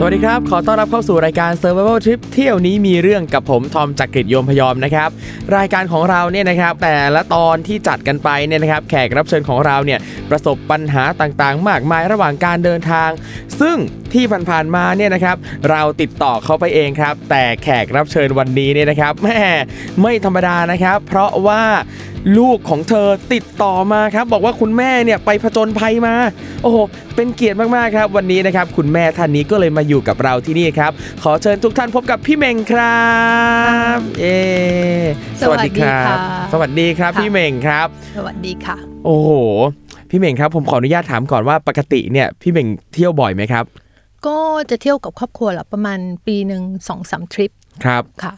สวัสดีครับ ขอต้อนรับเข้าสู่รายการ Survival Trip เที่ยวนี้มีเรื่องกับผมทอมจากกรีฑโยมพยอมนะครับ รายการของเราเนี่ยนะครับ แต่ละตอนที่จัดกันไปเนี่ยนะครับ แขกรับเชิญของเราเนี่ยประสบปัญหาต่างๆ มากมายระหว่างการเดินทาง ซึ่งที่ผ่านๆมาเนี่ยนะครับ เราติดต่อเขาไปเองครับ แต่แขกรับเชิญวันนี้เนี่ยนะครับแม่ไม่ธรรมดานะครับ เพราะว่าลูกของเธอติดต่อมาครับ บอกว่าคุณแม่เนี่ยไปผจญภัยมา โอ้โห เป็นเกียรติมากๆครับ วันนี้นะครับ คุณแม่ท่านนี้ก็เลยมาอยู่กับเราที่นี่ครับ ขอเชิญทุกท่านพบกับพี่เมงครับเอสวัสดีค่ะสวัสดีครับค่ะพี่เมงครับ สวัสดีค่ะ โอ้โห พี่เมงครับผมขออนุญาตถามก่อนว่าปกติเนี่ยพี่เมงเที่ยวบ่อยไหมครับ ก็จะเที่ยวกับครอบครัวละประมาณปีหนึ่งสองสามทริปครับค่ะ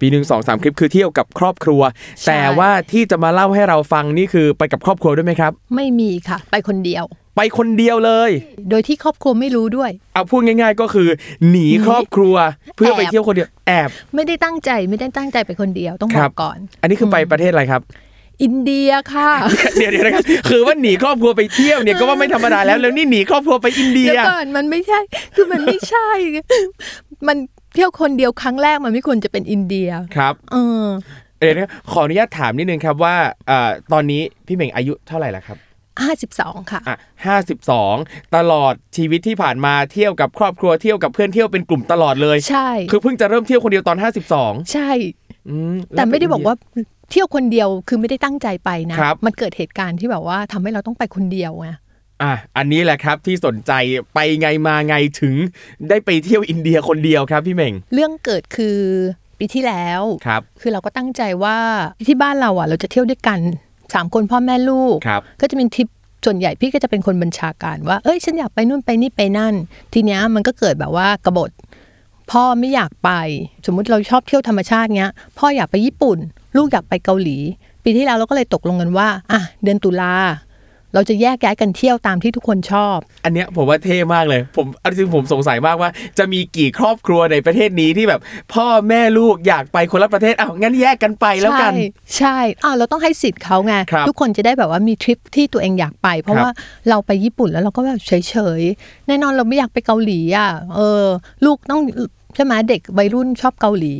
ปีหนึ่งสองสามคลิปคือเที่ยวกับครอบครัวใช่แต่ว่าที่จะมาเล่าให้เราฟังนี่คือไปกับครอบครัวด้วยไหมครับ ไม่มีค่ะ ไปคนเดียว ไปคนเดียวเลย โดยที่ครอบครัวไม่รู้ด้วย เอาพูดง่าย ๆ ก็คือ หนีครอบครัวเพื่อไปเที่ยวคนเดียวแอบ ไม่ได้ตั้งใจไม่ได้ตั้งใจไปคนเดียวต้องครับอบกก่อน อันนี้คือไปประเทศอะไรครับอินเดียค่ะ เดี๋ยวเดี๋ยวนะครับคือว่าหนีครอบครัวไปเที่ยวเนี่ยก็ว่าไม่ธรรมดาแล้วแล้วนี่หนีครอบครัวไปอินเดีเดี๋ยยวก่อนมันไม่ใช่ คือมันไม่ใช่ มัน เที่ยวคนเดียวครั้งแรกมันไม่ควรจะเป็นอินเดียครับ เออเดี๋ยวนะขออนุญาตถามนิดนึงครับว่าเอ่อตอนนี้พี่เหม่งอายุเท่าไหร่แล้วครับห้าสิบสองค่ะอะห้าสิบสองตลอดชีวิตที่ผ่านมาเที่ยวกับครอบครัวเที่ยวกับเพื่อนเที่ยวเป็นกลุ่มตลอดเลย ใช่ คือเพิ่งจะเริ่มเที่ยวคนเดียวตอน 52 ใช่อืมแต่ไม่ได้ล้วบอกว่าเที่ยวคนเดียวคือไม่ได้ตั้งใจไปนะครับมันเกิดเหตุการณ์ที่แบบว่าทำให้เราต้องไปคนเดียวไง อะอันนี้แหละครับที่สนใจไปไงมาไงถึงได้ไปเที่ยวอินเดียคนเดียวครับพี่เหม่ง เรื่องเกิดคือปีที่แล้วครับ คือเราก็ตั้งใจว่าที่บ้านเราอะ เราจะเที่ยวด้วยกันสามคนพ่อแม่ลูกครับก็จะเป็นทริปส่วนใหญ่พี่ก็จะเป็นคนบัญชาการว่า เอ้ย ฉันอยากไปนู่นไปนี่ไปนั่น ทีเนี้ยมันก็เกิดแบบว่ากบฏ พ่อไม่อยากไป สมมุติเราชอบเที่ยวธรรมชาติเงี้ย พ่ออยากไปญี่ปุ่น ลูกอยากไปเกาหลี ปีที่แล้วเราก็เลยตกลงกันว่า อะ เดือนตุลา เราจะแยกย้ายกันเที่ยวตามที่ทุกคนชอบ อันเนี้ยผมว่าเท่มากเลย ผมอันจริงผมสงสัยมากว่า จะมีกี่ครอบครัวในประเทศนี้ที่แบบ พ่อแม่ลูกอยากไปคนละประเทศอ้าวงั้นแยกกันไปแล้วกัน ใช่ใช่อ้าวเราต้องให้สิทธิ์เขาไงครับทุกคนจะได้แบบว่ามีทริปที่ตัวเองอยากไป เพราะครับว่าเราไปญี่ปุ่นแล้วเราก็แบบเฉยๆแน่นอนเราไม่อยากไปเกาหลีอะเออ ลูกต้องใช่ไหมเด็กวัยรุ่นชอบเกาหลี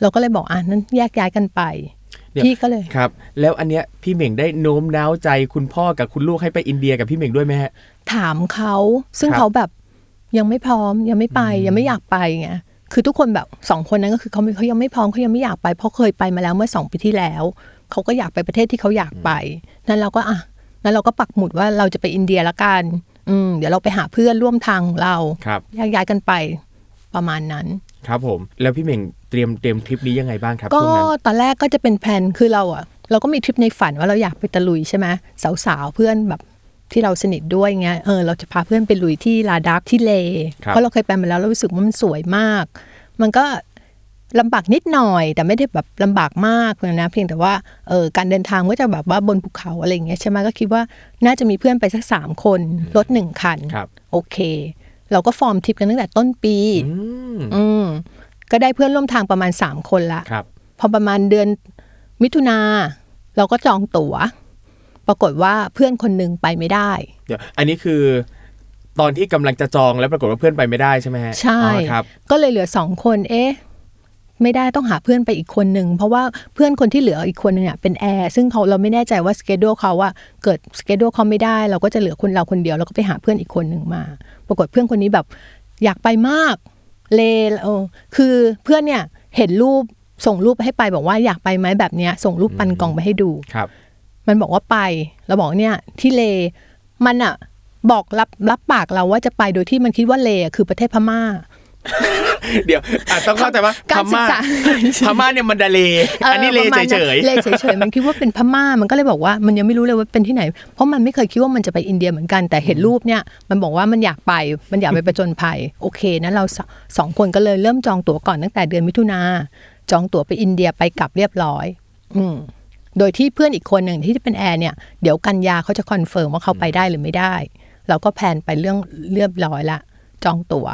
เราก็เลยบอกอะนั้นแยกย้ายกันไปเดี๋ยว พี่ก็เลยครับ แล้วอันเนี้ยพี่เหม่งได้โน้มน้าวใจคุณพ่อกับคุณลูกให้ไปอินเดียกับพี่เหม่งด้วยไหมฮะถามเขาซึ่งครับเขาแบบยังไม่พร้อมยังไม่ไปยังไม่อยากไปไงคือทุกคนแบบสองคนนั้นก็คือเขาไม่เขายังไม่พร้อมเขายังไม่อยากไปเพราะเคยไปมาแล้วเมื่อสองปีที่แล้วเขาก็อยากไปประเทศที่เขาอยากไปนั้นเราก็อะนั้นเราก็ปักหมุดว่าเราจะไปอินเดียละกัน อืมเดี๋ยวเราไปหาเพื่อนร่วมทางของเราครับแยกย้ายกันไป ประมาณนั้นครับผม แล้วพี่เหม่งเตรียมเตรียมทริปนี้ยังไงบ้างครับก็ช่วงนั้นตอนแรกก็จะเป็นแผนคือเราอะเราก็มีทริปในฝันว่าเราอยากไปตะลุยใช่ไหมสาวๆเพื่อนแบบที่เราสนิทด้วยเงี้ยเออเราจะพาเพื่อนไปลุยที่ลาดักที่เลครับเพราะเราเคยไปมาแล้วเรารู้สึกว่ามันสวยมาก มันก็ลำบากนิดหน่อย แต่ไม่ได้แบบลำบากมากนะ เพียงแต่ว่าเออการเดินทางก็จะแบบว่าบนภูเขาอะไรอย่างเงี้ยใช่ไหมก็คิดว่าน่าจะมีเพื่อนไปสักสามคนรถหนึ่งคันครับโอเค เราก็ฟอร์มทริปกันตั้งแต่ต้นปีอืมอืมก็ได้เพื่อนร่วมทางประมาณสามคนละครับ พอประมาณเดือนมิถุนาเราก็จองตั๋ว ปรากฏว่าเพื่อนคนหนึ่งไปไม่ได้ เดี๋ยว อันนี้คือตอนที่กำลังจะจองแล้วปรากฏว่าเพื่อนไปไม่ได้ใช่ไหมฮะใช่อ๋อครับ ก็เลยเหลือสองคน เอ๊ะ ไม่ได้ต้องหาเพื่อนไปอีกคนหนึ่งเพราะว่าเพื่อนคนที่เหลืออีกคนหนึ่งเนี่ยเป็นแอร์ซึ่งเขาเราไม่แน่ใจว่าสเกดูเขาว่าเกิดสเกดูเขาไม่ได้เราก็จะเหลือคนเราคนเดียวแล้วก็ไปหาเพื่อนอีกคนหนึ่งมา ปรากฏเพื่อนคนนี้แบบอยากไปมากเลเออคือเพื่อนเนี่ยเห็นรูปส่งรูปให้ไปบอกว่าอยากไปไหมแบบเนี้ยส่งรูปปันกล่องไปให้ดูครับ มันบอกว่าไปเราบอกเนี่ยที่เลมันอะบอกรับรับปากเราว่าจะไปโดยที่มันคิดว่าเลอะคือประเทศพม่า เดี๋ยวอะต้องเข้าใจว่าพการศึกม่าษาพม่าเนี่ยมันดาเลอันนี้เลประมาณเฉยเลเฉยๆมันคิดว่าเป็นพม่ามันก็เลยบอกว่ามันยังไม่รู้เลยว่าเป็นที่ไหน เพราะมันไม่เคยคิดว่ามันจะไปอินเดียเหมือนกันแต่เห็นรูปเนี่ยมันบอกว่ามันอยากไปมันอยากไปประจนภัยโอเคนั้นเราสสองคนก็เลยเริ่มจองตั๋วก่อนตั้งแต่เดือนมิถุนาจองตั๋วไปอินเดียไปกลับเรียบร้อย อืมโดยที่เพื่อนอีกคนหนึ่งที่จะเป็นแอร์เนี่ยเดี๋ยวกันยาเขาจะ confirm ว่าเขาไปได้หรือไม่ได้ เราก็ plan ไปเรื่องเรียบร้อยละจองตั๋ว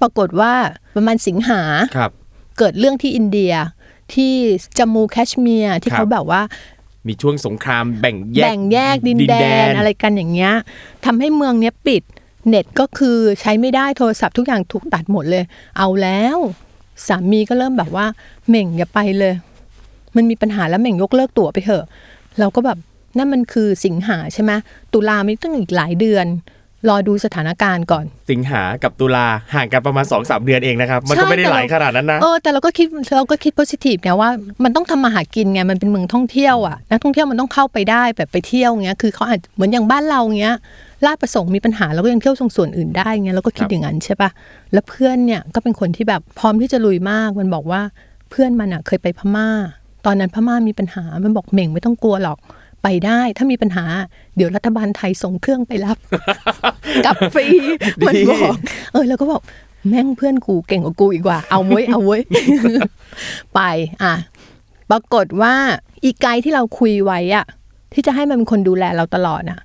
ปรากฏว่าประมาณสิงหาครับเกิดเรื่องที่อินเดียที่จามูแคชเมียร์ที่ครับเขาแบบว่า มีช่วงสงครามแบ่งแยกแบ่งแยกดินแดนอะไรกันอย่างเงี้ยทำให้เมืองเนี้ยปิดเน็ตก็คือใช้ไม่ได้โทรศัพท์ทุกอย่างถูกตัดหมดเลย เอาแล้วสามีก็เริ่มแบบว่าเหม่งอย่าไปเลย มันมีปัญหาแล้วเหม่งยกเลิกตั๋วไปเถอะ เราก็แบบนั่นมันคือสิงหาใช่ไหมตุลาไม่ต้องอีกหลายเดือน รอดูสถานการณ์ก่อน สิงหากับตุลาห่างกันประมาณ2อสเดือนเองนะครับ มันก็ใช่ไม่ได้แต่ไหลเราขนาดนั้นนะ เออแต่เราก็คิดเราก็คิดโพสิทีฟไงว่ามันต้องทำมาหากินไงมันเป็นเมืองท่องเที่ยวอะนักท่องเที่ยวมันต้องเข้าไปได้แบบไปเที่ยวเงี้ยคือเขาอาจเหมือนอย่างบ้านเราเงี้ยลาดประสงค์มีปัญหาเราก็ยังเที่ยวตรงส่วนอื่นได้เงี้ยเราก็คิดครับอย่างนั้นใช่ปะแล้วเพื่อนเนี่ยก็เป็นคนที่แบบพร้อมที่จะลุยมากมันบอกว่าเพื่อนมันอะเคยไปพม่า ตอนนั้นพม่ามีปัญหามันบอกเหม่งไม่ต้องกลัวหรอก ไปได้ถ้ามีปัญหา เดี๋ยวรัฐบาลไทยส่งเครื่องไปรับกลับฟรีมันบอกเออแล้วก็บอกแม่งเพื่อนกูเก่งกว่ากูอีกว่า เอาเว้ยเอาเว้ยไปอะปรากฏว่าอีไกด์ที่เราคุยไว้อะที่จะให้มันเป็นคนดูแลเราตลอดน่ะ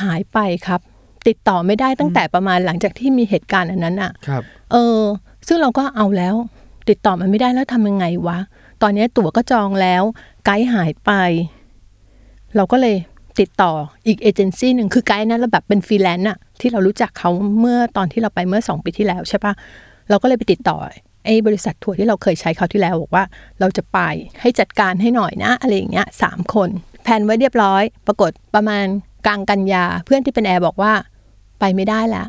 หายไปครับ ติดต่อไม่ได้ตั้งแต่ประมาณหลังจากที่มีเหตุการณ์อันนั้นอะครับ เออ ซึ่งเราก็เอาแล้ว ติดต่อมันไม่ได้แล้วทำยังไงวะ ตอนนี้ตั๋วก็จองแล้ว ไกด์หายไป เราก็เลยติดต่ออีกเอเจนซี่หนึ่งคือไกด์นั้นเราแบบเป็นฟรีแลนซ์อะที่เรารู้จักเขาเมื่อตอนที่เราไปเมื่อสองปีที่แล้วใช่ปะเราก็เลยไปติดต่อไอ้บริษัททัวร์ที่เราเคยใช้คราวที่แล้วบอกว่า เราจะไปให้จัดการให้หน่อยนะอะไรอย่างเงี้ยสามคนแผนไว้เรียบร้อย ปรากฏประมาณกลางกันยา เพื่อนที่เป็นแอร์บอกว่าไปไม่ได้แล้ว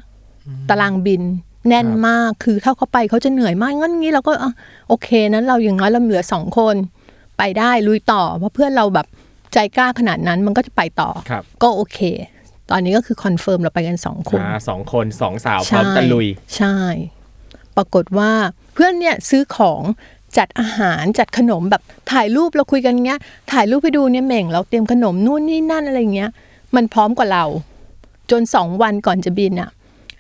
ตารางบินแน่นมากคือถ้าเขาไปเขาจะเหนื่อยมากงั้นงี้เราก็อะโอเคนั้นเราอย่างน้อยเราเหลือสองคน ไปได้ลุยต่อเพราะเพื่อนเราแบบ ใจกล้าขนาดนั้นมันก็จะไปต่อ ครับ ก็โอเค ตอนนี้ก็คือ confirm เราไปกันสองคนอ่าสองคนสองสาวพร้อมตะลุย ใช่ ปรากฏว่าเพื่อนเนี่ยซื้อของจัดอาหารจัดขนมแบบถ่ายรูปเราคุยกันเงี้ย ถ่ายรูปไปดูเนี่ยเหม่งเราเตรียมขนมนู่นนี่นั่นอะไรเงี้ย มันพร้อมกว่าเรา จนสองวันก่อนจะบินอะ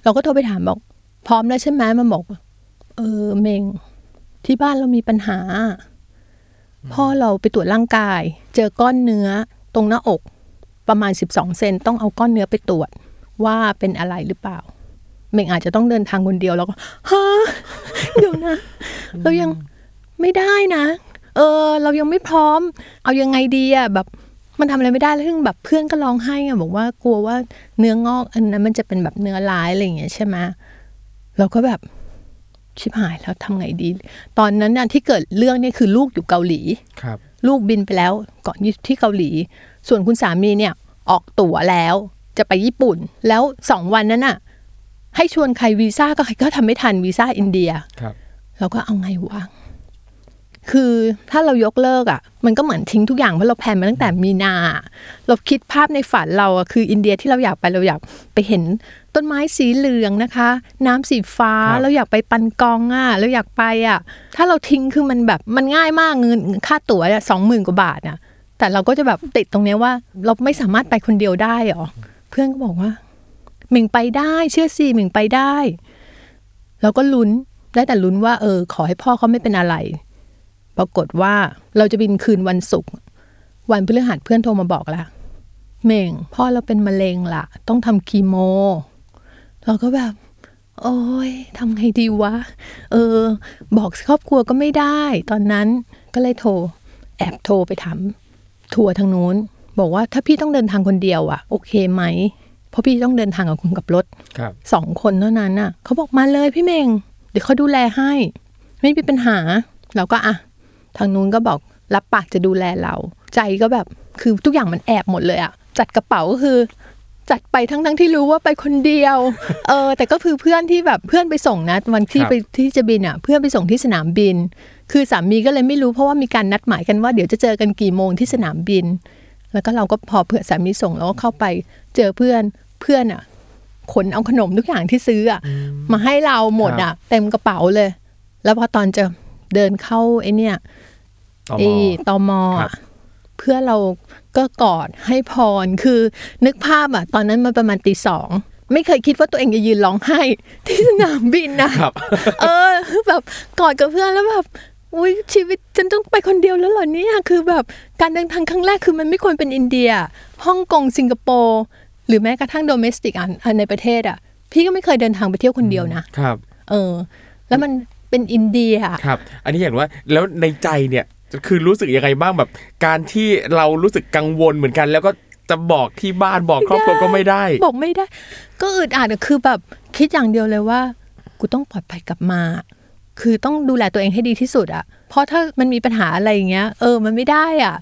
เราก็โทรไปถามบอก พร้อมแล้วใช่ไหมมันบอก เออเมงที่บ้านเรามีปัญหา พ่อเราไปตรวจร่างกาย เจอก้อนเนื้อตรงหน้าอก ประมาณ 12 เซนต้องเอาก้อนเนื้อไปตรวจว่าเป็นอะไรหรือเปล่าเมงอาจจะต้องเดินทางคนเดียวแล้วก็ฮะเดี๋ยวนะ เรายังไม่ได้นะ เออ เรายังไม่พร้อม เอายังไงดีอะแบบมันทำอะไรไม่ได้แล้วซึ่งแบบเพื่อนก็ร้องไห้ไงบอกว่ากลัวว่าเนื้องอกอันนั้นมันจะเป็นแบบเนื้อร้ายอะไรอย่างเงี้ยใช่ไหมเราก็แบบ ชิบหายแล้วทำไงดี ตอนนั้นน่ะที่เกิดเรื่องเนี่ยคือลูกอยู่เกาหลีครับ ลูกบินไปแล้วก่อนที่เกาหลี ส่วนคุณสามีเนี่ยออกตั๋วแล้วจะไปญี่ปุ่น แล้วสองวันนั้นน่ะ ให้ชวนใครวีซ่าก็ใครก็ทำไม่ทันวีซ่าอินเดียครับเราก็เอาไงวะ คือถ้าเรายกเลิกอะ มันก็เหมือนทิ้งทุกอย่างเพราะเราแพลนมาตั้งแต่มีนา เราคิดภาพในฝันเราอะคืออินเดียที่เราอยากไปเราอยากไปเห็นต้นไม้สีเหลืองนะคะ น้ำสีฟ้าครับเราอยากไปปันกองอะเราอยากไปอะ ถ้าเราทิ้งคือมันแบบมันง่ายมากเงินค่าตั๋วสองหมื่นกว่าบาทอะแต่เราก็จะแบบติดตรงเนี้ยว่า เราไม่สามารถไปคนเดียวได้หรอเพื่อนก็บอกว่าหมิงไปได้ เชื่อสิหมิงไปได้ เราก็ลุ้นได้แต่ลุ้นว่า เออ ขอให้พ่อเขาไม่เป็นอะไร ปรากฏว่าเราจะบินคืนวันศุกร์วันพฤหัสเพื่อนโทรมาบอกละเม่งพ่อเราเป็นมะเร็งล่ะต้องทำคีโม เราก็แบบ โอ้ยทำไงดีวะ เออ บอกครอบครัวก็ไม่ได้ ตอนนั้นก็เลยโทร แอบโทรไปถามทัวร์ทางนู้น บอกว่าถ้าพี่ต้องเดินทางคนเดียวอะโอเคไหมเพราะพี่ต้องเดินทางกับคุณกับรถครับสองคนเท่านั้นน่ะเขาบอกมาเลยพี่เมงเดี๋ยวเขาดูแลให้ ไม่มีปัญหาเราก็อะ ทางนู้นก็บอกรับปากจะดูแลเรา ใจก็แบบคือทุกอย่างมันแอบหมดเลยอะจัดกระเป๋าก็คือจัดไปทั้งทั้งๆที่รู้ว่าไปคนเดียว เออ แต่ก็คือเพื่อนที่แบบเพื่อนไปส่งนะวันที่ครับไปที่จะบินอะเพื่อนไปส่งที่สนามบิน คือสามีก็เลยไม่รู้เพราะว่ามีการนัดหมายกันว่าเดี๋ยวจะเจอกันกี่โมงที่สนามบิน แล้วก็เราก็พอเพื่อนสามีส่งแล้วก็เข้าไปเจอเพื่อนเพื่อนอะขนเอาขนมทุกอย่างที่ซื้ออะมาให้เราหมดอะเต็มกระเป๋าเลย แล้วพอตอนจะ เดินเข้าไอเนี่ยต่อไอ้มตอมอครัอะบเพื่อนเราก็กอดให้พรคือนึกภาพอะตอนนั้นมันประมาณตีสองไม่เคยคิดว่าตัวเองจะยืนร้องไห้ ที่สนามบินนะครับเออแบบกอดกับเพื่อนแล้วแบบอุ้ยชีวิตฉันต้องไปคนเดียวแล้วเหรอเนี่ยคือแบบการเดินทางครั้งแรกคือมันไม่ควรเป็นอินเดียฮ่องกงสิงคโปร์หรือแม้กระทั่งโดเมสติกอะอะในประเทศอะ พี่ก็ไม่เคยเดินทางไปเที่ยวคนเดียวนะครับ เออ แล้วมัน เป็นอินเดียอะครับ อันนี้เห็นว่าแล้วในใจเนี่ยคือรู้สึกยังไงบ้างแบบ การที่เรารู้สึกกังวลเหมือนกัน แล้วก็จะบอกที่บ้านบอกครอบครัวก็ไม่ได้ บอกไม่ได้ ก็อึดอัดอะคือแบบคิดอย่างเดียวเลยว่า กูต้องปลอดภัยกลับมา คือต้องดูแลตัวเองให้ดีที่สุดอะเพราะถ้ามันมีปัญหาอะไรอย่างเงี้ย เออมันไม่ได้อะ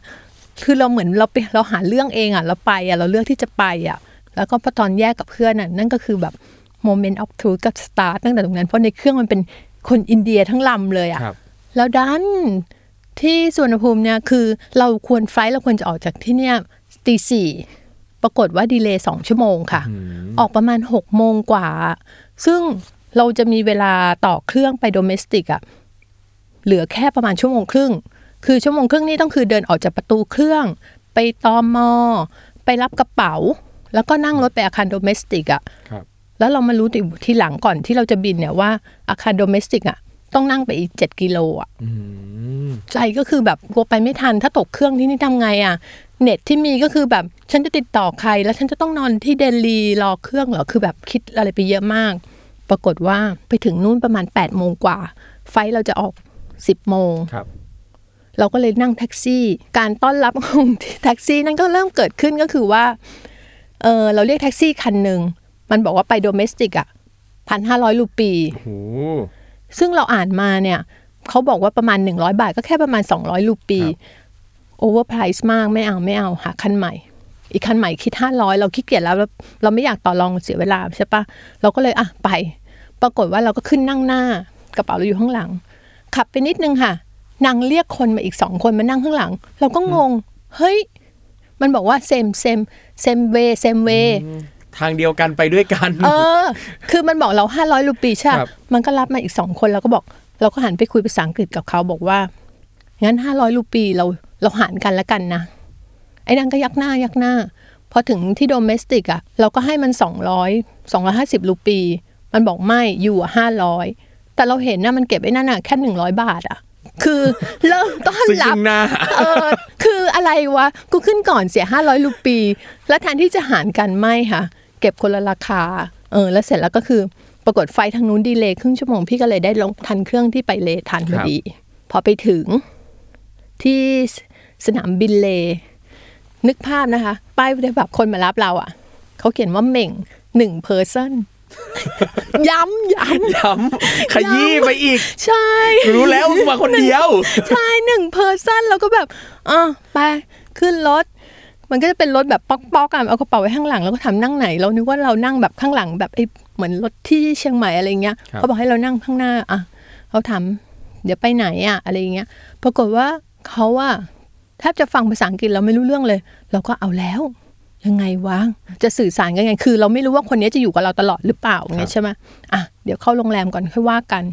คือเราเหมือนเราไปเราหาเรื่องเองอะ เราไปอะเราเลือกที่จะไปอะ แล้วก็พอตอนแยกกับเพื่อนอะนั่นก็คือแบบ moment of truth กับสตาร์ตตั้งแต่ตรงนั้นเพราะในเครื่องมันเป็น คนอินเดียทั้งลำเลยอะครับแล้วดันที่สุวรรณภูมิเนี่ยคือเราควร flight เราควรจะออกจากที่เนี่ยตีสี่ปรากฏว่า delay สองชั่วโมงค่ะ ออกประมาณหกโมงกว่า ซึ่งเราจะมีเวลาต่อเครื่องไป domestic อะเหลือแค่ประมาณชั่วโมงครึ่ง คือชั่วโมงครึ่งนี่ต้องคือเดินออกจากประตูเครื่อง ไปตอมอ ไปรับกระเป๋า แล้วก็นั่งรถไปอาคารโดเมสติกอะครับ แล้วเรามารู้ทีหลังก่อนที่เราจะบินเนี่ยว่าอาคารโดเมสติกอะต้องนั่งไปอีกเจ็ดกิโลอะอืมใจก็คือแบบกลัวไปไม่ทัน ถ้าตกเครื่องที่นี่ทำไงอะ่ะ เน็ตที่มีก็คือแบบฉันจะติดต่อใคร แล้วฉันจะต้องนอนที่เดลีรอเครื่องเหรอคือแบบคิดอะไรไปเยอะมาก ปรากฏว่าไปถึงนู่นประมาณ8ปดโมงกว่า ไฟล์เราจะออก 10โมงครับ เราก็เลยนั่งแท็กซี่ การต้อนรับของแท็กซี่นั่นก็เริ่มเกิดขึ้นก็คือว่าเออเราเรียกแท็กซี่คันหนึ่ง มันบอกว่าไป domestic อะพันห้าร้อยรูปีโอ้โหซึ่งเราอ่านมาเนี่ยเขาบอกว่าประมาณ100บาท ก็แค่ประมาณ200รูปีครับ overprice มากไม่เอาไม่เอาหาคันใหม่ อีกคันใหม่คิด500เราขี้เกียจแล้วเราเราไม่อยากต่อรองเสียเวลาใช่ปะเราก็เลยอะไป ปรากฏว่าเราก็ขึ้นนั่งหน้ากระเป๋าเราอยู่ข้างหลัง ขับไปนิดนึงค่ะนางเรียกคนมาอีกสองคนมานั่งข้างหลัง เราก็งง เฮ้ย มันบอกว่า same same same way same way ทางเดียวกันไปด้วยกัน เออ คือมันบอกเราห้าร้อยรูปีใช่ปะครับมันก็รับมาอีกสองคนเราก็บอกเราก็หันไปคุยภาษาอังกฤษกับเขาบอกว่า งั้นห้าร้อยรูปีเราเราหารกันแล้วกันนะ ไอ้นั่นก็พยักหน้าพยักหน้า พอถึงที่โดเมสติกอะเราก็ให้มันสองร้อยสองร้อยห้าสิบรูปี มันบอกไม่อยู่อะห้าร้อยแต่เราเห็นนะมันเก็บไอ้นั่นอะแค่หนึ่งร้อยบาทอะคือเริ่มต้อนซึ่งรับซึ่งหน้าเออคืออะไรวะ กูขึ้นก่อนเสียห้าร้อยรูปี แล้วแทนที่จะหารกันไม่ค่ะ เก็บคนละราคาเออแล้วเสร็จแล้วก็คือปรากฏไฟทางนู้นดีเลย์ครึ่งชั่วโมงพี่ก็เลยได้ลงทันเครื่องที่ไปเลทันพอดี พอไปถึงที่สนามบินเล นึกภาพนะคะ ป้ายแบบคนมารับเราอะเขาเขียนว่าเหม่งหนึ่ง person ย้ำย้ำย้ำขยี้ไปอีก ใช่ รู้แล้วมึงมาคนเดียว ใช่หนึ่ง person แล้วก็แบบอะไปขึ้นรถ มันก็จะเป็นรถแบบป๊อกๆอะเอากระเป๋าไว้ข้างหลังแล้วก็ถามนั่งไหนเรานึกว่าเรานั่งแบบข้างหลังแบบไอ้เหมือนรถที่เชียงใหม่อะไรเงี้ยครับเขาบอกให้เรานั่งข้างหน้าอะเขาถามเดี๋ยวไปไหนอะอะไรเงี้ย ปรากฏว่าเขาว่าแทบจะฟังภาษาอังกฤษเราไม่รู้เรื่องเลย เราก็เอาแล้ว ยังไงวะจะสื่อสารกันยังไงคือ เราไม่รู้ว่าคนนี้จะอยู่กับเราตลอดหรือเปล่าอย่างเงี้ยใช่ไหมอะเดี๋ยวเข้าโรงแรมก่อนค่อยว่ากัน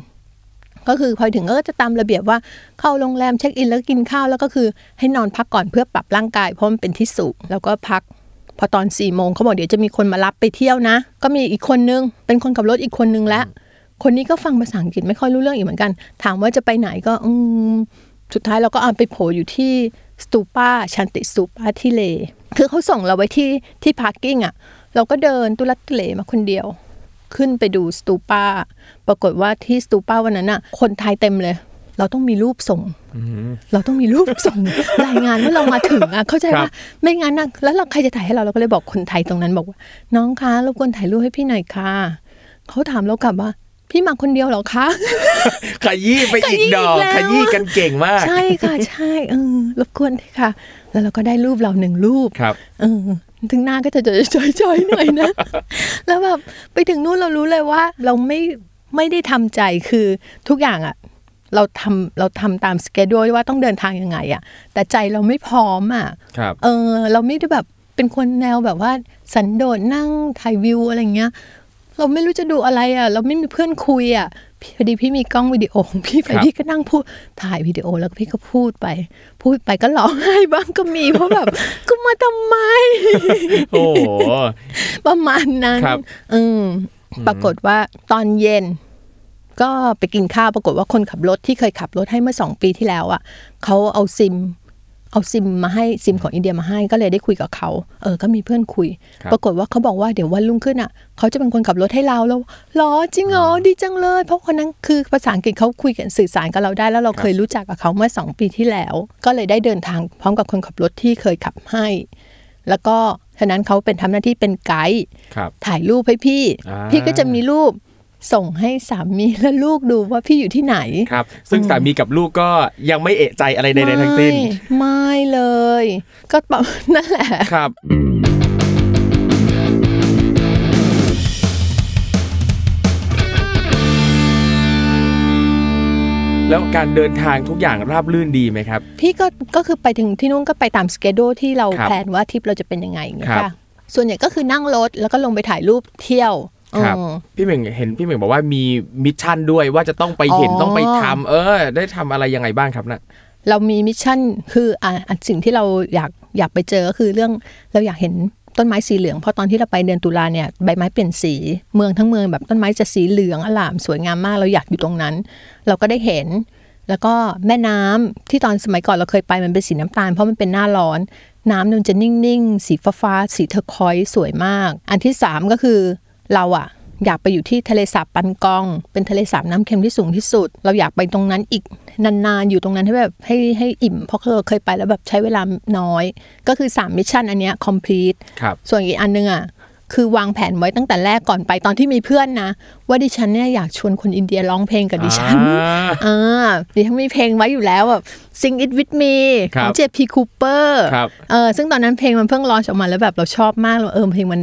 ก็คือพอถึงก็จะตามระเบียบว่าเข้าโรงแรมเช็คอินแล้วกินข้าวแล้วก็คือให้นอนพักก่อนเพื่อปรับร่างกายเพราะมันเป็นที่สูงแล้วก็พักพอตอน4ี่โมงเขาบอกเดี๋ยวจะมีคนมารับไปเที่ยวนะ ก็มีอีกคนนึง เป็นคนขับรถอีกคนนึงแล้ว คนนี้ก็ฟังภาษาอังกฤษไม่ค่อยรู้เรื่องอีกเหมือนกัน ถามว่าจะไปไหนก็อืสุดท้ายเราก็เอาไปโผล่อยู่ที่ stupa Shanti Stupa ที่เล คือเขาส่งเราไว้ที่ที่ parking อะ เราก็เดินทุลักทุเลมาคนเดียว ขึ้นไปดู stupa ปรากฏว่าที่ stupa วันนั้นอะคนไทยเต็มเลย เราต้องมีรูปส่งเราต้องมีรูปส่งรายงานว่าเรามาถึงอะเข้าใจว่า ครับไม่งั้นนะแล้วเราใครจะถ่ายให้เราเราก็เลยบอกคนไทยตรงนั้นบอกว่า น้องคะรบกวนถ่ายรูปให้พี่หน่อยค่ะเขาถามเรากลับว่าพี่มาคนเดียวเหรอคะ ขยี้ไปอีกดอกขขยี้ยี้อีกแล้วกันเก่งมาก ใช่ค่ะ ใช่เออรบกวนด้วยค่ะ แล้วเราก็ได้รูปเราหนึ่งรูปครับเออ ถึงหน้าก็จะจอยๆหน่อยนะ แล้วแบบไปถึงนู่นเรารู้เลยว่า เราไม่ไม่ได้ทำใจคือทุกอย่างอะเราทำเราทำตามสเกจด้วยว่าต้องเดินทางยังไงอะแต่ใจเราไม่พร้อมอะครับเออ เราไม่ได้แบบเป็นคนแนวแบบว่าสันโดษนั่งถ่ายวิวอะไรเงี้ย เราไม่รู้จะดูอะไรอะเราไม่มีเพื่อนคุยอะพี่พอดีพี่มีกล้องวิดีโอของพี่ไปครับพี่ก็นั่งพูดถ่ายวิดีโอแล้วก็พี่ก็พูดไป พูดไปก็ร้องไห้บ้างก็มีเพราะแบบก็มาทำไม โอ้โหประมาณนั้นครับอืมปรากฏว่าตอนเย็น ก็ไปกินข้าวปรากฏว่าคนขับรถที่เคยขับรถให้เมื่อสองปีที่แล้วอะเขาเอาซิม เอาซิมมาให้ซิมของอินเดียมาให้ก็เลยได้คุยกับเขา เออ ก็มีเพื่อนคุยครับปรากฏว่าเขาบอกว่าเดี๋ยววันรุ่งขึ้นอะเขาจะเป็นคนขับรถให้เราแล้วหรอจริงเหรอดีจังเลย เพราะคนนั้นคือภาษาอังกฤษเขาคุยกันสื่อสารกับเราได้ แล้วเราเคยรู้จักกับเขาเมื่อสองปีที่แล้ว ก็เลยได้เดินทางพร้อมกับคนขับรถที่เคยขับให้ แล้วก็ฉะนั้นเขาเป็นทำหน้าที่เป็นไกด์ครับถ่ายรูปให้พี่อ่าพี่ก็จะมีรูป ส่งให้สามีและลูกดูว่าพี่อยู่ที่ไหนครับ ซึ่งสามีกับลูกก็ยังไม่เอะใจอะไรใดๆทั้งสิ้นไม่ไม่เลย ก็แบบนั่นแหละครับแล้วการเดินทางทุกอย่างราบรื่นดีไหมครับ พี่ก็ก็คือไปถึงที่นู่นก็ไปตามสเกดูที่เราครับแพลนว่าทริปเราจะเป็นยังไงอย่างเงี้ยครับค่ะส่วนใหญ่ก็คือนั่งรถแล้วก็ลงไปถ่ายรูปเที่ยว ครับอืมพี่เหม่งเห็นพี่เหม่งบอกว่ามี mission ด้วยว่าจะต้องไปเห็นอ๋อต้องไปทำเออ ได้ทำอะไรยังไงบ้างครับน่ะเรามี mission คืออะอะสิ่งที่เราอยากอยากไปเจอก็คือเรื่องเราอยากเห็นต้นไม้สีเหลืองเพราะตอนที่เราไปเดือนตุลาเนี่ยใบไม้เปลี่ยนสีเมืองทั้งเมืองแบบต้นไม้จะสีเหลืองอร่ามสวยงามมากเราอยากอยู่ตรงนั้น เราก็ได้เห็น แล้วก็แม่น้ำที่ตอนสมัยก่อนเราเคยไปมันเป็นสีน้ำตาลเพราะมันเป็นหน้าร้อน น้ำมันจะนิ่งๆ สีฟ้าๆสี turquoise สวยมาก อันที่สามก็คือ เราอะอยากไปอยู่ที่ทะเลสาบปันกอง เป็นทะเลสาบน้ำเค็มที่สูงที่สุด เราอยากไปตรงนั้นอีกนานๆ อยู่ตรงนั้นให้แบบให้ให้อิ่ม เพราะเราเคยไปแล้วแบบใช้เวลาน้อย ก็คือ 3 mission อันเนี้ย complete ครับส่วนอีกอันนึงอะ คือวางแผนไว้ตั้งแต่แรกก่อนไปตอนที่มีเพื่อนนะ ว่าดิฉันเนี่ยอยากชวนคนอินเดียร้องเพลงกับดิฉันอ่าอ่าดิฉันมีเพลงไว้อยู่แล้วแบบ Sing It With Me ครับของ JP Cooper ครับเออซึ่งตอนนั้นเพลงมันเพิ่ง launch ออกมาแล้วแบบเราชอบมากเราเออเพลงมัน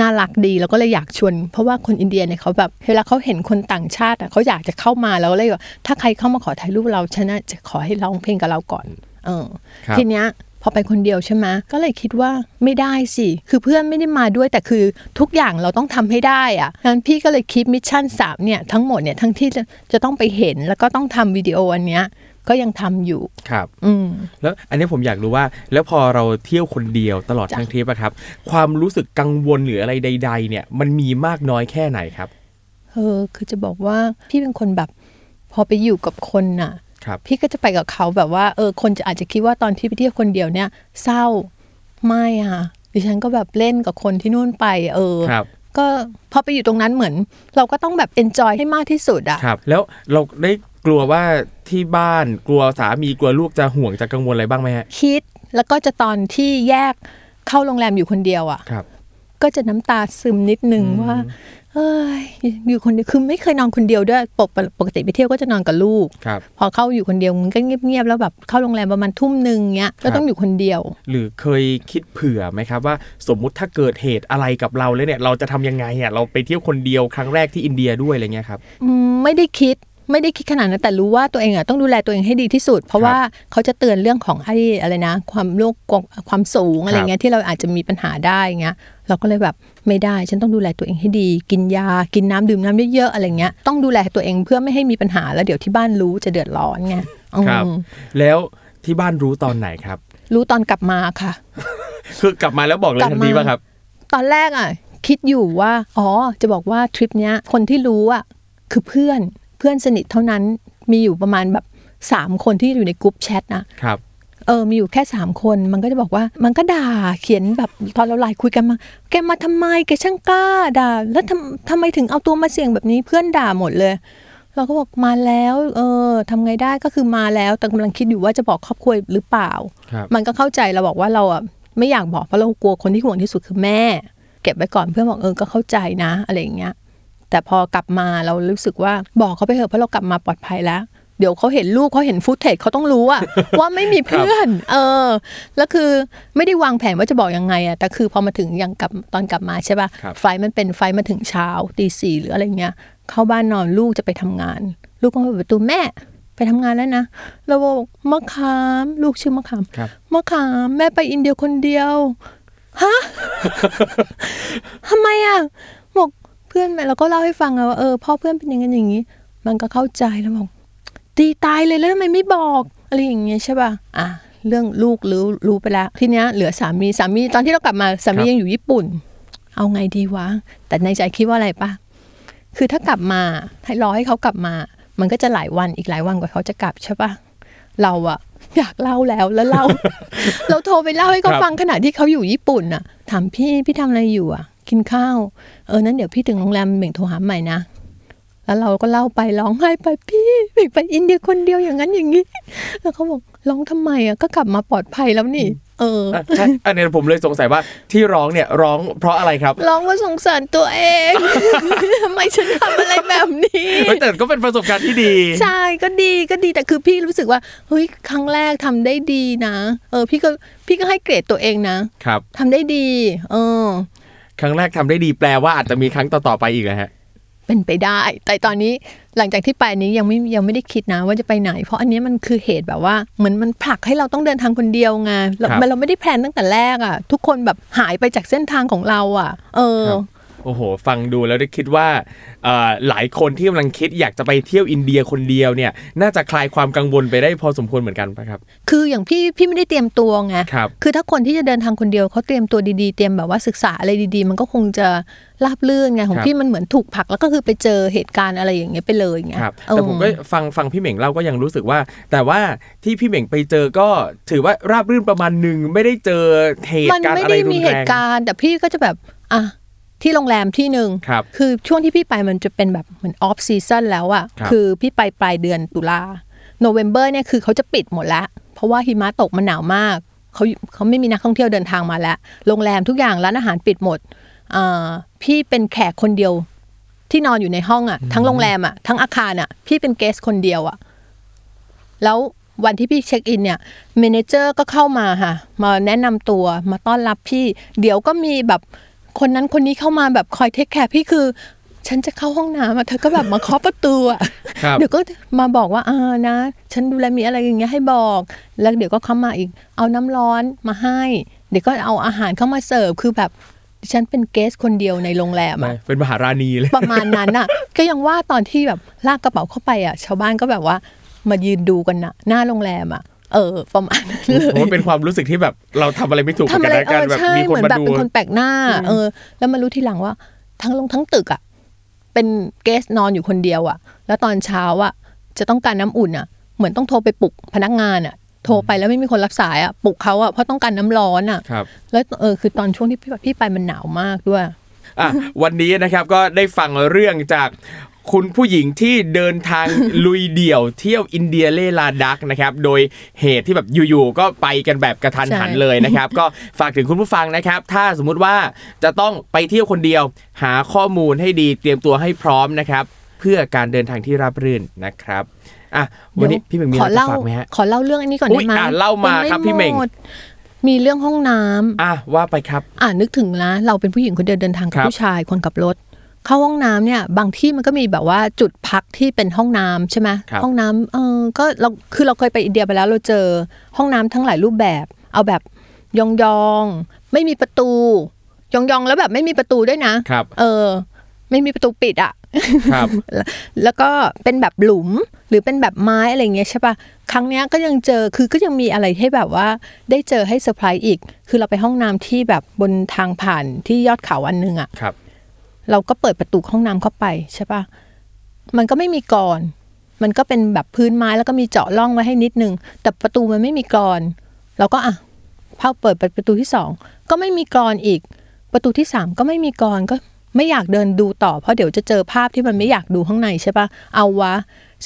น่ารักดีเราก็เลยอยากชวน เพราะว่าคนอินเดียเนี่ยเขาแบบเวลาเขาเห็นคนต่างชาติอะเขาอยากจะเข้ามาแล้วเลยว่าถ้าใครเข้ามาขอถ่ายรูปเราฉันน่ะจะขอให้ร้องเพลงกับเราก่อน เออครับทีเนี้ย พอไปคนเดียวใช่ไหมก็เลยคิดว่าไม่ได้สิ คือเพื่อนไม่ได้มาด้วยแต่คือทุกอย่างเราต้องทำให้ได้อะงั้นพี่ก็เลยคิด mission สามเนี่ยทั้งหมดเนี่ยทั้งที่จะจะต้องไปเห็นแล้วก็ต้องทำวิดีโออันเนี้ยก็ยังทำอยู่ครับ อืมแล้วอันนี้ผมอยากรู้ว่า แล้วพอเราเที่ยวคนเดียวตลอดจ้ะทั้งทริปอะครับ ความรู้สึกกังวลหรืออะไรใด ๆ เนี่ย มันมีมากน้อยแค่ไหนครับเออคือจะบอกว่าพี่เป็นคนแบบ พอไปอยู่กับคนน่ะครับ พี่ก็จะไปกับเขาแบบว่าเออคนจะอาจจะคิดว่าตอนที่ไปเที่ยวคนเดียวเนี่ย เศร้าไม่ค่ะดิฉันก็แบบเล่นกับคนที่นู่นไป เออครับก็พอไปอยู่ตรงนั้นเหมือน เราก็ต้องแบบเอนจอยให้มากที่สุดอะครับ แล้วเราได้กลัวว่าที่บ้านกลัวสามีกลัวลูกจะห่วงจะกังวลอะไรบ้างไหมฮะคิดแล้วก็จะตอนที่แยกเข้าโรงแรมอยู่คนเดียวอะครับก็จะน้ำตาซึมนิดนึงว่า เอ้ยอยู่คนเดียวคือไม่เคยนอนคนเดียวด้วยปกปกติไปเที่ยวก็จะนอนกับลูก ครับ พอเข้าอยู่คนเดียวมันก็เงียบๆแล้วแบบเข้าโรงแรมประมาณทุ่มหนึ่งเงี้ยก็ต้องอยู่คนเดียว หรือเคยคิดเผื่อไหมครับว่าสมมุติถ้าเกิดเหตุอะไรกับเราแล้วเนี่ย เราจะทำยังไงอะเราไปเที่ยวคนเดียวครั้งแรกที่อินเดียด้วยอะไรเงี้ยครับอืมไม่ได้คิด ไม่ได้คิดขนาดนั้นแต่รู้ว่าตัวเองอะต้องดูแลตัวเองให้ดีที่สุด เพราะว่าเขาจะเตือนเรื่องของไอ้อะไรนะ ความโรคความสูงอะไรเงี้ยที่เราอาจจะมีปัญหาได้เงี้ยเราก็เลยแบบไม่ได้ ฉันต้องดูแลตัวเองให้ดี กินยากินน้ำดื่มน้ำเยอะๆอะไรเงี้ยต้องดูแลตัวเองเพื่อไม่ให้มีปัญหาแล้วเดี๋ยวที่บ้านรู้จะเดือดร้อนไงอืมครับแล้วที่บ้านรู้ตอนไหนครับ รู้ตอนกลับมาค่ะ คือกลับมาแล้วบอกเลยกลับทันทีมาป่ะครับ ตอนแรกอะคิดอยู่ว่า อ๋อ จะบอกว่าทริปเนี้ย คนที่รู้อะคือเพื่อนเพื่อนสนิทเท่านั้นมีอยู่ประมาณแบบสามคนที่อยู่ในกลุ่มแชทนะครับเออ มีอยู่แค่สามคน มันก็จะบอกว่า มันก็ด่า เขียนแบบตอนเราไลน์คุยกันมา แกมาทำไม แกช่างกล้าด่า แล้วทำทำไมถึงเอาตัวมาเสี่ยงแบบนี้ เพื่อนด่าหมดเลย เราก็บอกมาแล้ว เออทำไงได้ ก็คือมาแล้ว แต่กำลังคิดอยู่ว่าจะบอกครอบครัวหรือเปล่าครับมันก็เข้าใจ เราบอกว่าเราอะไม่อยากบอกเพราะเรากลัวคนที่ห่วงที่สุดคือแม่ เก็บไว้ก่อน เพื่อนบอกเออ ก็เข้าใจนะ อะไรอย่างเงี้ย แต่พอกลับมาเรารู้สึกว่าบอกเขาไปเถอะเพราะเรากลับมาปลอดภัยแล้วเดี๋ยวเขาเห็นลูกเขาเห็นฟุตเทจเขาต้องรู้อะว่าไม่มีเพื่อน เออ แล้วคือไม่ได้วางแผนว่าจะบอกยังไงอะแต่คือพอมาถึงยังกลับตอนกลับมาใช่ป่ะครับไฟล์มันเป็นไฟล์มาถึงเช้าตีสี่หรืออะไรเงี้ยเข้าบ้านนอนลูกจะไปทำงาน ลูกก็มาเปิดประตูแม่ไปทำงานแล้วนะเราบอกมะขามลูกชื่อมะขามครับมะขามแม่ไปอินเดียคนเดียวฮะทำไมอะบอก เพื่อนแม่เราก็เล่าให้ฟังอะว่าเออพ่อเพื่อนเป็นอย่างนั้นอย่างนี้ มันก็เข้าใจแล้วบอกตีตายเลยแล้วทำไมไม่บอกอะไรอย่างเงี้ยใช่ป่ะอะเรื่องลูกรู้รู้ไปแล้ว ทีเนี้ยเหลือสามีสามีตอนที่เรากลับมาสามีครับยังอยู่ญี่ปุ่น เอาไงดีวะ แต่ในใจคิดว่าอะไรป่ะคือถ้ากลับมาให้รอให้เขากลับมา มันก็จะหลายวันอีกหลายวันกว่าเขาจะกลับใช่ปะเราอะอยากเล่าแล้วแล้วเล่า เราโทรไปเล่าให้เขาครับฟังขณะที่เขาอยู่ญี่ปุ่นน่ะถามพี่พี่ทำอะไรอยู่อะ กินข้าวเออนั้นเดี๋ยวพี่ถึงโรงแรมเบ่งโทรหาใหม่นะแล้วเราก็เล่าไปร้องไห้ไปพี่เบ่งไปอินเดียคนเดียวอย่างนั้นอย่างนี้แล้วเขาบอกร้องทำไมอะก็กลับมาปลอดภัยแล้วนี่ เอออะใช่อันนี้ผมเลยสงสัยว่าที่ร้องเนี่ยร้องเพราะอะไรครับร้องว่าสงสารตัวเองทำไมฉันทำอะไรแบบนี้เฮ้ยแต่ก็เป็นประสบการณ์ที่ดี ใช่ก็ดีก็ดีแต่คือพี่รู้สึกว่าเฮ้ยครั้งแรกทำได้ดีนะ เออ พี่ก็พี่ก็ให้เกรดตัวเองนะครับทำได้ดี เออ ครั้งแรกทำได้ดีแปลว่าอาจจะมีครั้งต่อๆไปอีกนะฮะเป็นไปได้ แต่ตอนนี้หลังจากที่ไปนี้ยังไม่ยังไม่ได้คิดนะว่าจะไปไหน เพราะอันนี้มันคือเหตุแบบว่าเหมือนมันผลักให้เราต้องเดินทางคนเดียวไงเราครับมันเราไม่ได้แพลนตั้งแต่แรกอะ ทุกคนแบบหายไปจากเส้นทางของเราอะ เออครับ โอ้โห ฟังดูแล้วได้คิดว่าเอ่อหลายคนที่กำลังคิดอยากจะไปเที่ยวอินเดียคนเดียวเนี่ย น่าจะคลายความกังวลไปได้พอสมควรเหมือนกันปะครับ คืออย่างพี่พี่ไม่ได้เตรียมตัวไงครับคือถ้าคนที่จะเดินทางคนเดียวเขาเตรียมตัวดีๆ เตรียมแบบว่าศึกษาอะไรดีๆ มันก็คงจะราบลื่นไงของครับพี่มันเหมือนถูกผลักแล้วก็คือไปเจอเหตุการณ์อะไรอย่างเงี้ยไปเลยไงครับเออแต่ผมก็ฟังฟังพี่เหม่งเล่าก็ยังรู้สึกว่า แต่ว่าที่พี่เหม่งไปเจอก็ถือว่าราบรื่นประมาณหนึ่งไม่ได้เจอเหตุการณ์ไม่อะไรได้มีเหตุการณ์แต่พี่ก็จะแบบอะ ที่โรงแรมที่หนึ่งครับคือช่วงที่พี่ไปมันจะเป็นแบบเหมือน off season แล้วอะครับ คือพี่ไปปลายเดือนตุลา November เนี่ยคือเขาจะปิดหมดแล้วเพราะว่าหิมะตกมันหนาวมากเขาเขาไม่มีนักท่องเที่ยวเดินทางมาแล้ว โรงแรมทุกอย่างร้านอาหารปิดหมดอ่าพี่เป็นแขกคนเดียวที่นอนอยู่ในห้องอะทั้งโรงแรมอะทั้งอาคารอะพี่เป็น guest คนเดียวอะแล้ววันที่พี่ check in เนี่ย manager ก็เข้ามาค่ะ มาแนะนำตัวมาต้อนรับพี่ เดี๋ยวก็มีแบบ คนนั้นคนนี้เข้ามาแบบคอย take care พี่คือ ฉันจะเข้าห้องน้ำอะเธอก็แบบมาเคาะประตูอะครับเดี๋ยวก็มาบอกว่าอ่านะ ฉันดูแลมีอะไรอย่างเงี้ยให้บอก แล้วเดี๋ยวก็เข้ามาอีก เอาน้ำร้อนมาให้ เดี๋ยวก็เอาอาหารเข้ามาเสิร์ฟคือแบบดิฉันเป็น guest คนเดียวในโรงแรมไม่อะเป็นมหาราณีเลย ประมาณนั้นอะก็ยังว่าตอนที่แบบลากกระเป๋าเข้าไปอะชาวบ้านก็แบบว่ามายืนดูกันน่ะหน้าโรงแรมอะ เออประมาณนั้นเลผมยว่าเป็นความรู้สึกที่แบบเราทำอะไรไม่ถูกเหมือนทำกัอะนไรนะเอการอแบบใช่มีเหคนมือนมาแบบดูเป็นคนแปลกหน้า เออ แล้วมารู้ทีหลังว่า ทั้งลงทั้งตึกอะเป็นเกสนอนอยู่คนเดียวอะ แล้วตอนเช้าอะจะต้องการน้ำอุ่นอะ เหมือนต้องโทรไปปลุกพนักงานอะ โทรไปแล้วไม่มีคนรับสายอะปลุกเขาอะเพราะต้องการน้ำร้อนอะครับแล้วเออคือตอนช่วงที่พี่พี่ไปมันหนาวมากด้วยอะวันนี้นะครับก็ได้ฟังเรื่องจาก คุณผู้หญิงที่เดินทางลุยเดี่ยวเที่ยวอินเดียเล่ลาดักนะครับโดยเหตุที่แบบอยู่ๆก็ไปกันแบบกระทันหันใช่เลยนะครับ ก็ฝากถึงคุณผู้ฟังนะครับ ถ้าสมมุติว่าจะต้องไปเที่ยวคนเดียว หาข้อมูลให้ดีเตรียมตัวให้พร้อมนะครับ เพื่อการเดินทางที่ราบรื่นนะครับอะวันนี้พี่เหม่งมีขอะอไรจะเล่าฝากไหมฮะขอเล่าเรื่องอันนี้ก่อนอุ๊ได้ยไหมอะเล่ามายังครับพี่เหม่งดมีเรื่องห้องน้ำอะว่าไปครับ อ่านึกถึงนะเราเป็นผู้หญิงคนเดียวเดินทางกับครับผู้ชายคนขับรถ เข้าห้องน้ำเนี่ยบางที่มันก็มีแบบว่าจุดพักที่เป็นห้องน้ำใช่ไหมครับห้องน้ำเออก็เราคือเราเคยไปอินเดียไปแล้วเราเจอห้องน้ำทั้งหลายรูปแบบ เอาแบบยองๆไม่มีประตู ยองๆแล้วแบบไม่มีประตูด้วยนะครับเออ ไม่มีประตูปิดอะครับแล้วแล้วก็เป็นแบบหลุมหรือเป็นแบบไม้อะไรอย่างเงี้ยใช่ปะครั้งเนี้ยก็ยังเจอคือก็ยังมีอะไรให้แบบว่า ได้เจอให้เซอร์ไพรส์อีก คือเราไปห้องน้ำที่แบบบนทางผ่านที่ยอดเขาอันหนึงอะครับ เราก็เปิดประตูห้องน้ำเข้าไปใช่ปะมันก็ไม่มีกรอนมันก็เป็นแบบพื้นไม้แล้วก็มีเจาะร่องไว้ให้นิดนึง แต่ประตูมันไม่มีกรอน เราก็อะพอเปิดประตูที่สองก็ไม่มีกรอนอีก ประตูที่สามก็ไม่มีกรอนก็ไม่อยากเดินดูต่อเพราะเดี๋ยวจะเจอภาพที่มันไม่อยากดูข้างในใช่ปะเอาวะ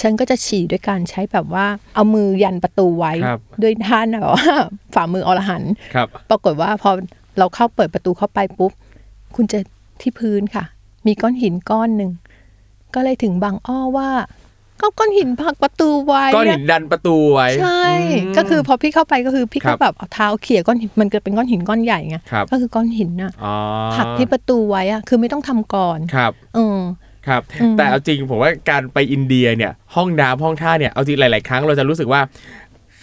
ฉันก็จะฉี่ด้วยการใช้แบบว่า เอามือยันประตูไว้ครับด้วยท่านแบบว่าฝ่ามืออรหันต์ครับ ปรากฏว่าพอเราเข้าเปิดประตูเข้าไปปุ๊บ คุณเจะ ที่พื้นค่ะ มีก้อนหินก้อนหนึ่ง ก็เลยถึงบางอ้อว่าก็ก้อนหินผลักประตูไว้ก้อนหินดันประตูไว้ ใช่มก็คือพอพี่เข้าไปก็คือพี่ครัก็บแบบเอาเท้าเขี่ยก้อนหินมันเกิดเป็นก้อนหินก้อนใหญ่ไงครับก็คือก้อนหินน่ะอ๋อผลักที่ประตูไว้อะคือไม่ต้องทำก่อนครับเออครับอืมแต่เอาจริงผมว่าการไปอินเดียเนี่ยห้องน้ำห้องท่าเนี่ยเอาจริงหลาย ๆ ครั้งเราจะรู้สึกว่า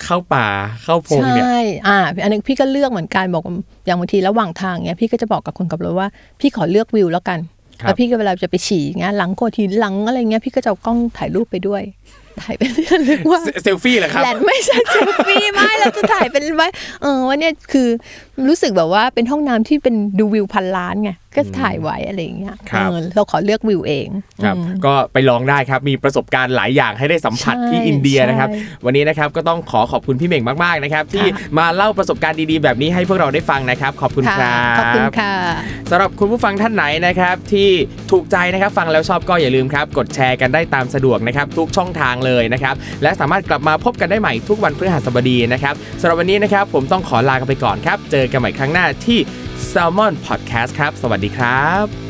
เข้าป่าเข้าพงเนี่ยใช่อ่าอันนี้พี่ก็เลือกเหมือนกันบอกอย่างบางทีระหว่างทางเนี้ยพี่ก็จะบอกกับคนขับรถว่าพี่ขอเลือกวิวแล้วกันแล้วพี่ก็เวลาจะไปฉี่เงี้ยหลังโคดหินหลังอะไรเงี้ยพี่ก็จะกล้องถ่ายรูปไปด้วย ถ่ายเป็นที่ระลึกว่าเซเซลฟี่เหรอครับแลนด์ไม่ใช่เซลฟี่ไม่เราจะถ่ายเป็นไว้เออว่าเนี่ยคือรู้สึกแบบว่าเป็นห้องน้ำที่เป็นดูวิวพันล้านไงก็ถ่ายไว้อะไรอย่างเงี้ยครับเออเราขอเลือกวิวเองครับอืมก็ไปลองได้ครับมีประสบการณ์หลายอย่างให้ได้สัมผัสใช่ที่อินเดียนะครับใช่วันนี้นะครับก็ต้องขอขอบคุณพี่เหม่งมากๆนะครับที่ค่ะมาเล่าประสบการณ์ดีๆ แบบนี้ให้พวกเราได้ฟังนะครับ ขอบคุณคค่ะรับขอบคุณค่ะสำหรับคุณผู้ฟังท่านไหนนะครับที่ถูกใจนะครับฟังแล้วชอบก็อย่าลืมครับกดแชร์กันได้ตามสะดวกนะครับทุกช่องทางเลยนะครับและสามารถกลับมาพบกันได้ใหม่ทุกวันพฤหัสบดีนะครับสำหรับวันนี้นะครับผมต้องขอลากันไปก่อนครับ เจอกันใหม่ครั้งหน้าที่ Salmon Podcast ครับ สวัสดีครับ